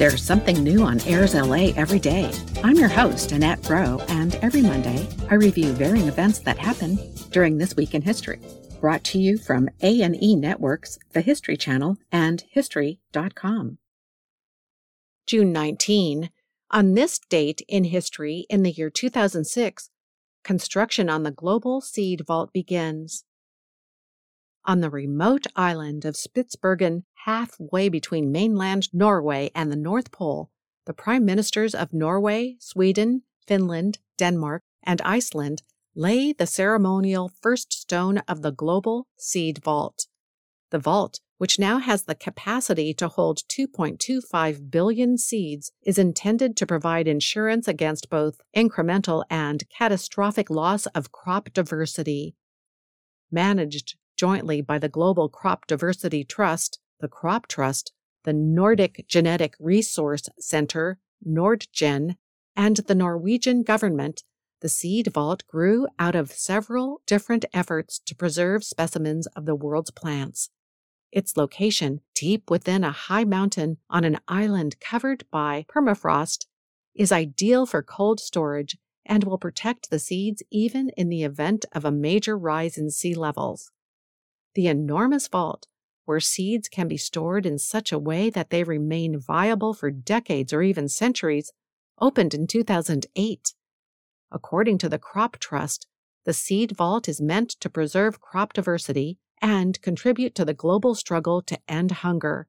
There's something new on Airs LA every day. I'm your host, Annette Rowe, and every Monday I review varying events that happen during this week in history. Brought to you from A&E Networks, the History Channel, and History.com. June 19. On this date in history, in the year 2006, construction on the Global Seed Vault begins on the remote island of Spitsbergen, halfway between mainland Norway and the North Pole, the prime ministers of Norway, Sweden, Finland, Denmark, and Iceland lay the ceremonial first stone of the global seed vault. The vault, which now has the capacity to hold 2.25 billion seeds, is intended to provide insurance against both incremental and catastrophic loss of crop diversity. Managed jointly by the Global Crop Diversity Trust, the Crop Trust, the Nordic Genetic Resource Center, Nordgen, and the Norwegian government, the seed vault grew out of several different efforts to preserve specimens of the world's plants. Its location, deep within a high mountain on an island covered by permafrost, is ideal for cold storage and will protect the seeds even in the event of a major rise in sea levels. The enormous vault, where seeds can be stored in such a way that they remain viable for decades or even centuries, opened in 2008. According to the Crop Trust, the seed vault is meant to preserve crop diversity and contribute to the global struggle to end hunger,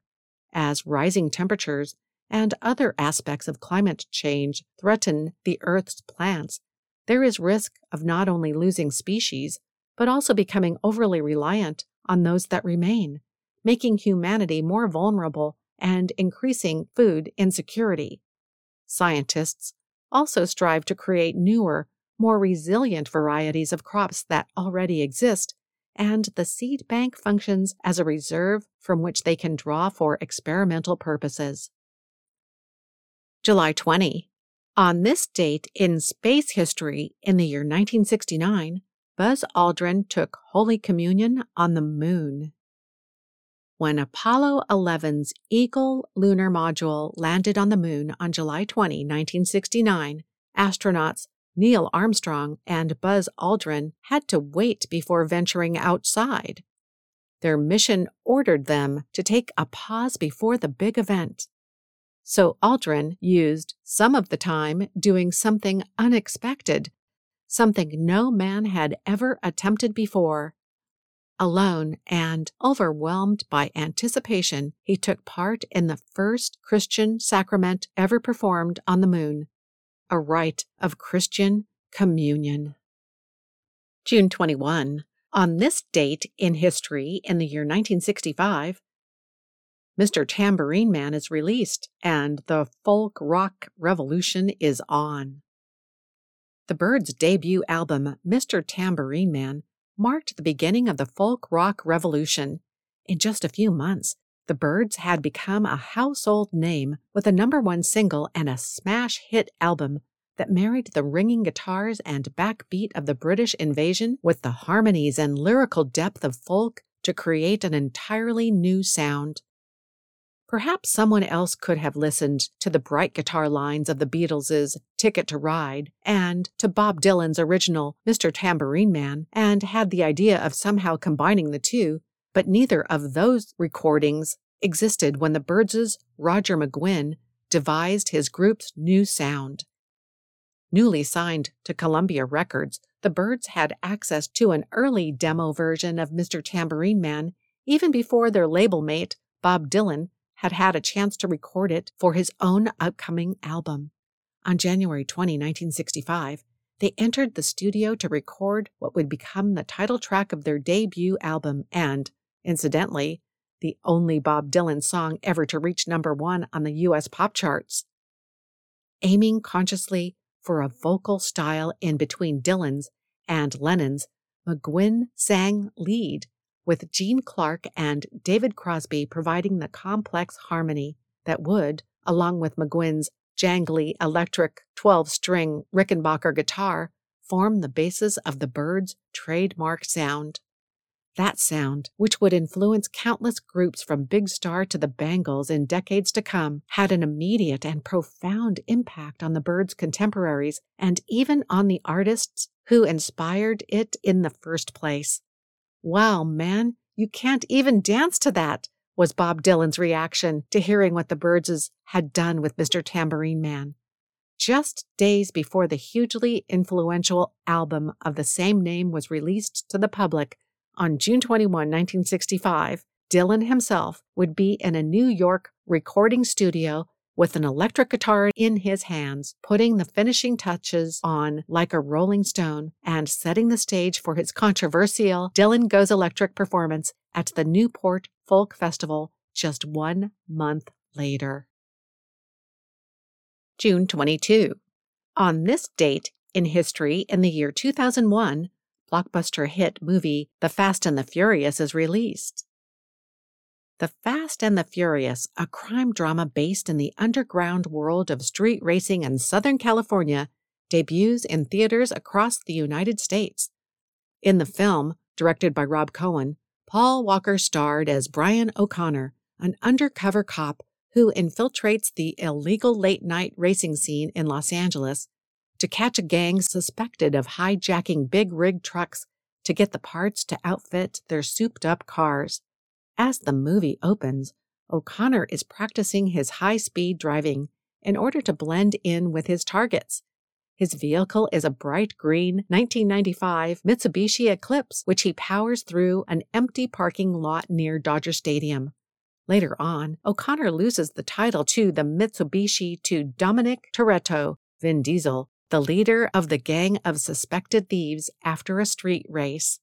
as rising temperatures and other aspects of climate change threaten the Earth's plants. There is risk of not only losing species, but also becoming overly reliant on those that remain, making humanity more vulnerable and increasing food insecurity. Scientists also strive to create newer, more resilient varieties of crops that already exist, and the seed bank functions as a reserve from which they can draw for experimental purposes. July 20. On this date in space history in the year 1969, Buzz Aldrin took Holy Communion on the moon. When Apollo 11's Eagle lunar module landed on the moon on July 20, 1969, astronauts Neil Armstrong and Buzz Aldrin had to wait before venturing outside. Their mission ordered them to take a pause before the big event. So Aldrin used some of the time doing something unexpected something no man had ever attempted before. Alone and overwhelmed by anticipation, he took part in the first Christian sacrament ever performed on the moon, a rite of Christian communion. June 21. On this date in history, in the year 1965, Mr. Tambourine Man is released and the folk rock revolution is on. The Byrds' debut album, Mr. Tambourine Man, marked the beginning of the folk rock revolution. In just a few months, the Byrds had become a household name with a number one single and a smash hit album that married the ringing guitars and backbeat of the British invasion with the harmonies and lyrical depth of folk to create an entirely new sound. Perhaps someone else could have listened to the bright guitar lines of the Beatles' Ticket to Ride and to Bob Dylan's original Mr. Tambourine Man and had the idea of somehow combining the two, but neither of those recordings existed when the Byrds' Roger McGuinn devised his group's new sound. Newly signed to Columbia Records, the Byrds had access to an early demo version of Mr. Tambourine Man even before their label mate, Bob Dylan, had had a chance to record it for his own upcoming album. On January 20, 1965, they entered the studio to record what would become the title track of their debut album and, incidentally, the only Bob Dylan song ever to reach number one on the U.S. pop charts. Aiming consciously for a vocal style in between Dylan's and Lennon's, McGuinn sang lead, with Gene Clark and David Crosby providing the complex harmony that would, along with McGuinn's jangly electric 12 string Rickenbacker guitar, form the basis of the Byrds' trademark sound. That sound, which would influence countless groups from Big Star to the Bangles in decades to come, had an immediate and profound impact on the Byrds' contemporaries and even on the artists who inspired it in the first place. Wow, man, you can't even dance to that, was Bob Dylan's reaction to hearing what the Byrds had done with Mr. Tambourine Man. Just days before the hugely influential album of the same name was released to the public on June 21, 1965, Dylan himself would be in a New York recording studio with an electric guitar in his hands, putting the finishing touches on like a rolling stone and setting the stage for his controversial Dylan Goes Electric performance at the Newport Folk Festival just one month later. June 22. On this date in history, in the year 2001, blockbuster hit movie The Fast and the Furious is released. The Fast and the Furious, a crime drama based in the underground world of street racing in Southern California, debuts in theaters across the United States. In the film, directed by Rob Cohen, Paul Walker starred as Brian O'Connor, an undercover cop who infiltrates the illegal late night racing scene in Los Angeles to catch a gang suspected of hijacking big rig trucks to get the parts to outfit their souped up cars. As the movie opens, O'Connor is practicing his high speed driving in order to blend in with his targets. His vehicle is a bright green 1995 Mitsubishi Eclipse, which he powers through an empty parking lot near Dodger Stadium. Later on, O'Connor loses the title to the Mitsubishi to Dominic Toretto, Vin Diesel, the leader of the gang of suspected thieves after a street race.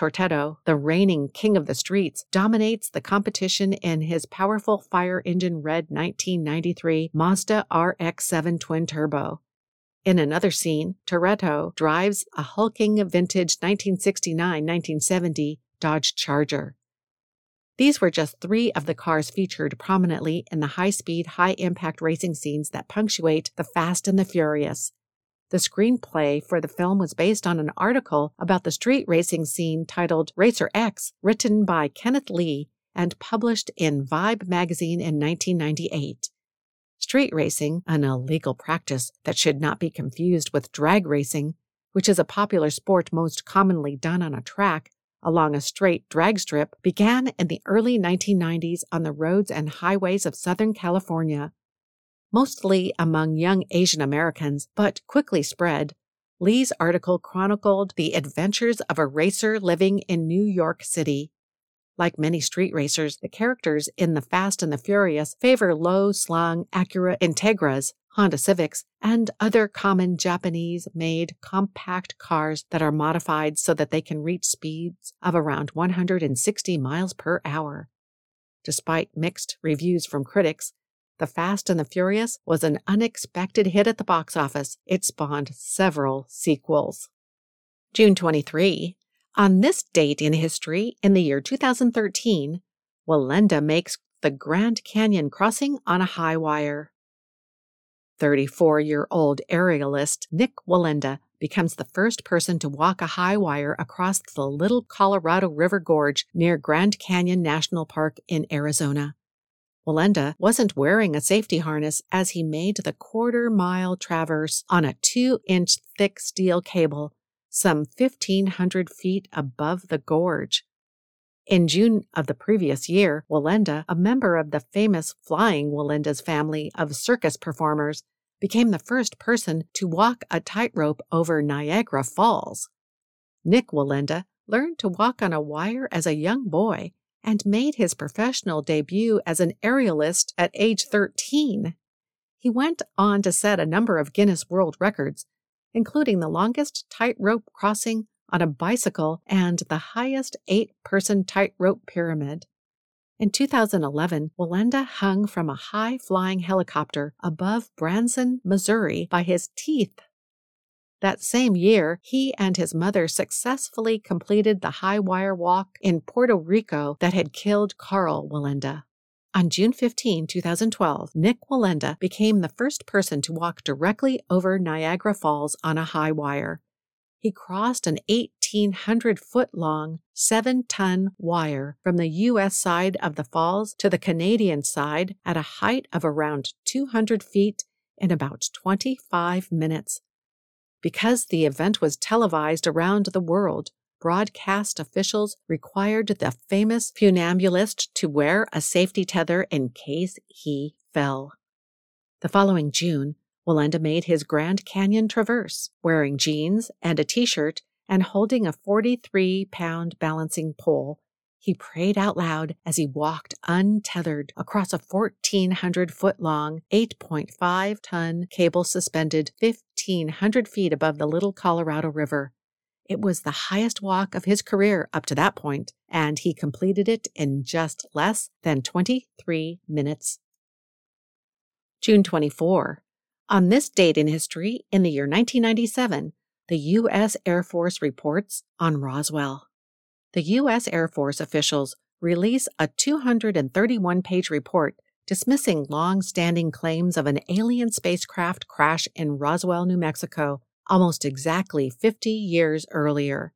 Toretto, the reigning king of the streets, dominates the competition in his powerful fire engine red 1993 Mazda RX 7 twin turbo. In another scene, Toretto drives a hulking vintage 1969 1970 Dodge Charger. These were just three of the cars featured prominently in the high speed, high impact racing scenes that punctuate The Fast and the Furious. The screenplay for the film was based on an article about the street racing scene titled Racer X, written by Kenneth Li and published in Vibe magazine in 1998. Street racing, an illegal practice that should not be confused with drag racing, which is a popular sport most commonly done on a track along a straight drag strip, began in the early 1990s on the roads and highways of Southern California mostly among young Asian Americans, but quickly spread. Li's article chronicled the adventures of a racer living in New York City. Like many street racers, the characters in The Fast and the Furious favor low slung Acura Integras, Honda Civics, and other common Japanese made compact cars that are modified so that they can reach speeds of around 160 miles per hour. Despite mixed reviews from critics, the Fast and the Furious was an unexpected hit at the box office. It spawned several sequels. June 23. On this date in history, in the year 2013, Wallenda makes the Grand Canyon crossing on a high wire. 34 year old aerialist Nick Wallenda becomes the first person to walk a high wire across the Little Colorado River Gorge near Grand Canyon National Park in Arizona. Wallenda wasn't wearing a safety harness as he made the quarter mile traverse on a two inch thick steel cable, some 1,500 feet above the gorge. In June of the previous year, Wallenda, a member of the famous Flying Wallenda's family of circus performers, became the first person to walk a tightrope over Niagara Falls. Nick Wallenda learned to walk on a wire as a young boy and made his professional debut as an aerialist at age 13. He went on to set a number of Guinness World Records, including the longest tightrope crossing on a bicycle and the highest eight person tightrope pyramid. In 2011, Wallenda hung from a high flying helicopter above Branson, Missouri by his teeth. That same year, he and his mother successfully completed the high wire walk in Puerto Rico that had killed Karl Wallenda. On June 15, 2012, Nick Wallenda became the first person to walk directly over Niagara Falls on a high wire he crossed an 1,800 foot long, seven ton wire from the U.S. side of the falls to the Canadian side at a height of around 200 feet in about 25 minutes. Because the event was televised around the world, broadcast officials required the famous funambulist to wear a safety tether in case he fell. The following June, Wallenda made his Grand Canyon traverse, wearing jeans and a t shirt and holding a 43 pound balancing pole. He prayed out loud as he walked untethered across a 1,400 foot long, 8.5 ton cable suspended 1,500 feet above the Little Colorado River. It was the highest walk of his career up to that point, and he completed it in just less than 23 minutes. June 24. On this date in history, in the year 1997, the U.S. Air Force reports on Roswell. The U.S. Air Force officials release a 231 page report dismissing long standing claims of an alien spacecraft crash in Roswell, New Mexico, almost exactly 50 years earlier.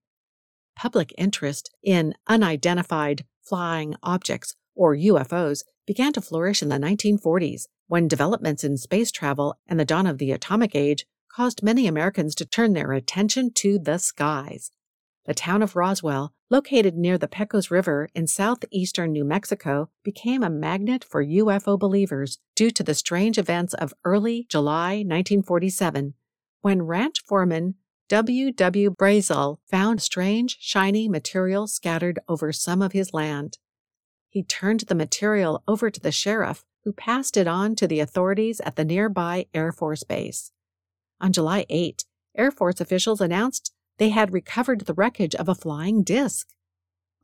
Public interest in unidentified flying objects, or UFOs, began to flourish in the 1940s when developments in space travel and the dawn of the atomic age caused many Americans to turn their attention to the skies. The town of Roswell, located near the Pecos River in southeastern New Mexico, became a magnet for UFO believers due to the strange events of early July 1947, when ranch foreman W. W. Brazel found strange, shiny material scattered over some of his land. He turned the material over to the sheriff, who passed it on to the authorities at the nearby Air Force Base. On July 8, Air Force officials announced they had recovered the wreckage of a flying disc.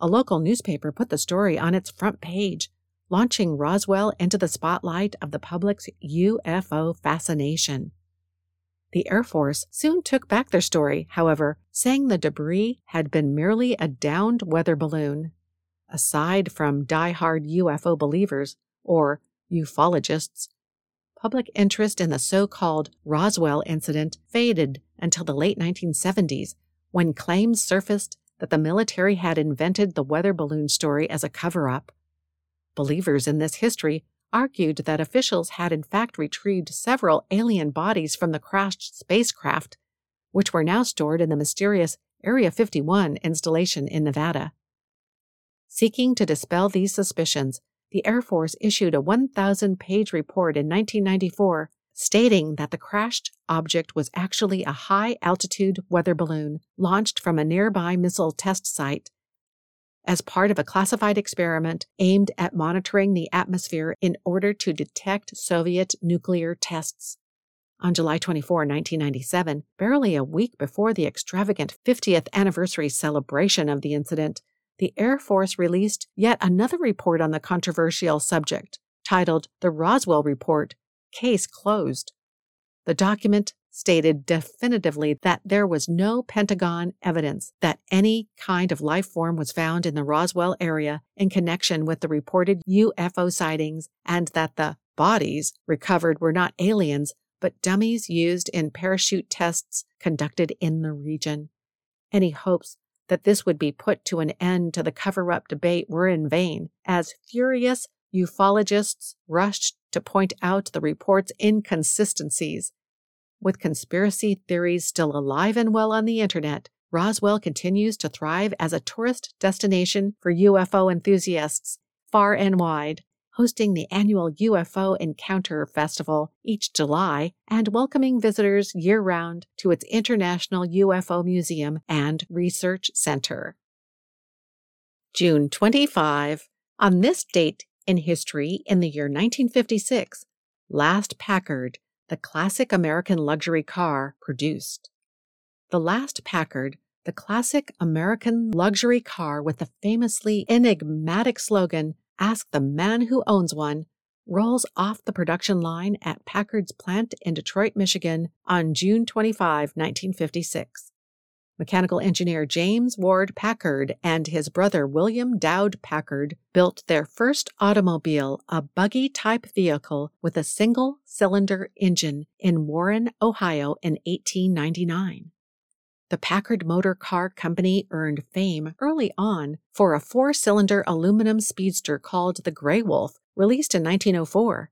A local newspaper put the story on its front page, launching Roswell into the spotlight of the public's UFO fascination. The Air Force soon took back their story, however, saying the debris had been merely a downed weather balloon aside from die-hard UFO believers, or ufologists, public interest in the so called Roswell incident faded until the late 1970s when claims surfaced that the military had invented the weather balloon story as a cover up. Believers in this history argued that officials had in fact retrieved several alien bodies from the crashed spacecraft, which were now stored in the mysterious Area 51 installation in Nevada. Seeking to dispel these suspicions, the Air Force issued a 1,000 page report in 1994 stating that the crashed object was actually a high altitude weather balloon launched from a nearby missile test site as part of a classified experiment aimed at monitoring the atmosphere in order to detect Soviet nuclear tests. On July 24, 1997, barely a week before the extravagant 50th anniversary celebration of the incident, the Air Force released yet another report on the controversial subject, titled The Roswell Report Case Closed. The document stated definitively that there was no Pentagon evidence that any kind of life form was found in the Roswell area in connection with the reported UFO sightings and that the bodies recovered were not aliens but dummies used in parachute tests conducted in the region. Any hopes that this would be put to an end to the cover up debate were in vain, as furious ufologists rushed to point out the report's inconsistencies. With conspiracy theories still alive and well on the internet, Roswell continues to thrive as a tourist destination for UFO enthusiasts far and wide hosting the annual UFO Encounter Festival each July and welcoming visitors year round to its International UFO Museum and Research Center. June 25. On this date in history, in the year 1956, Last Packard, the classic American luxury car, produced. The Last Packard, the classic American luxury car with the famously enigmatic slogan, Ask the Man Who Owns One rolls off the production line at Packard's plant in Detroit, Michigan on June 25, 1956. Mechanical engineer James Ward Packard and his brother William Dowd Packard built their first automobile, a buggy type vehicle with a single cylinder engine, in Warren, Ohio in 1899. The Packard Motor Car Company earned fame early on for a four cylinder aluminum speedster called the Grey Wolf, released in 1904.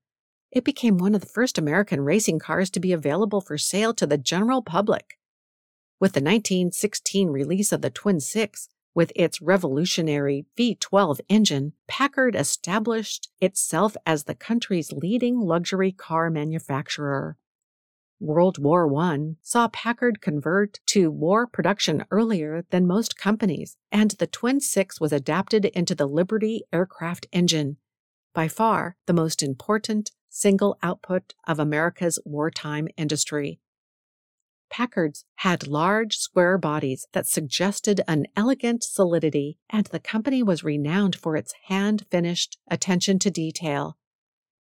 It became one of the first American racing cars to be available for sale to the general public. With the 1916 release of the Twin Six, with its revolutionary V12 engine, Packard established itself as the country's leading luxury car manufacturer. World War I saw Packard convert to war production earlier than most companies, and the Twin Six was adapted into the Liberty aircraft engine, by far the most important single output of America's wartime industry. Packards had large, square bodies that suggested an elegant solidity, and the company was renowned for its hand finished attention to detail.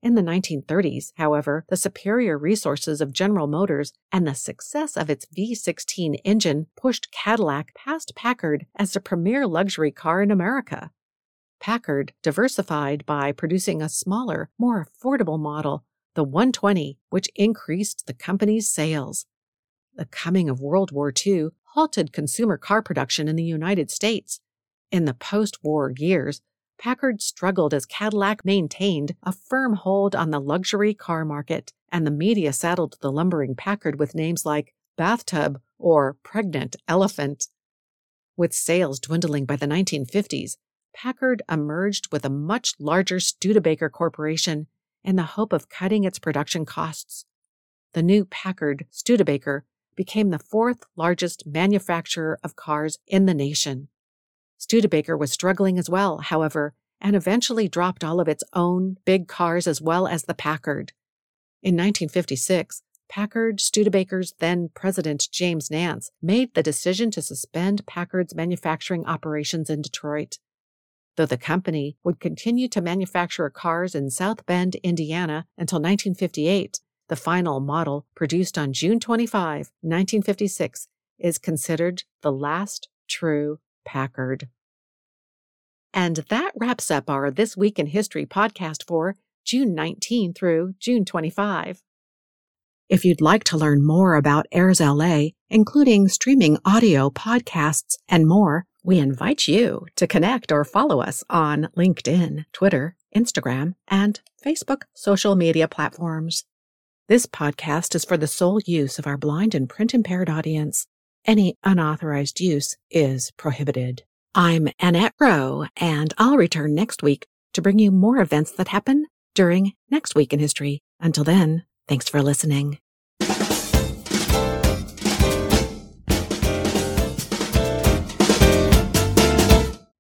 In the 1930s, however, the superior resources of General Motors and the success of its V16 engine pushed Cadillac past Packard as the premier luxury car in America. Packard diversified by producing a smaller, more affordable model, the 120, which increased the company's sales. The coming of World War II halted consumer car production in the United States. In the post war years, Packard struggled as Cadillac maintained a firm hold on the luxury car market, and the media saddled the lumbering Packard with names like bathtub or pregnant elephant. With sales dwindling by the 1950s, Packard emerged with a much larger Studebaker Corporation in the hope of cutting its production costs. The new Packard Studebaker became the fourth largest manufacturer of cars in the nation. Studebaker was struggling as well, however, and eventually dropped all of its own big cars as well as the Packard. In 1956, Packard Studebaker's then president James Nance made the decision to suspend Packard's manufacturing operations in Detroit. Though the company would continue to manufacture cars in South Bend, Indiana until 1958, the final model, produced on June 25, 1956, is considered the last true Packard. And that wraps up our This Week in History podcast for June 19 through June 25. If you'd like to learn more about Airs LA, including streaming audio podcasts and more, we invite you to connect or follow us on LinkedIn, Twitter, Instagram, and Facebook social media platforms. This podcast is for the sole use of our blind and print impaired audience. Any unauthorized use is prohibited. I'm Annette Rowe, and I'll return next week to bring you more events that happen during next week in history. Until then, thanks for listening.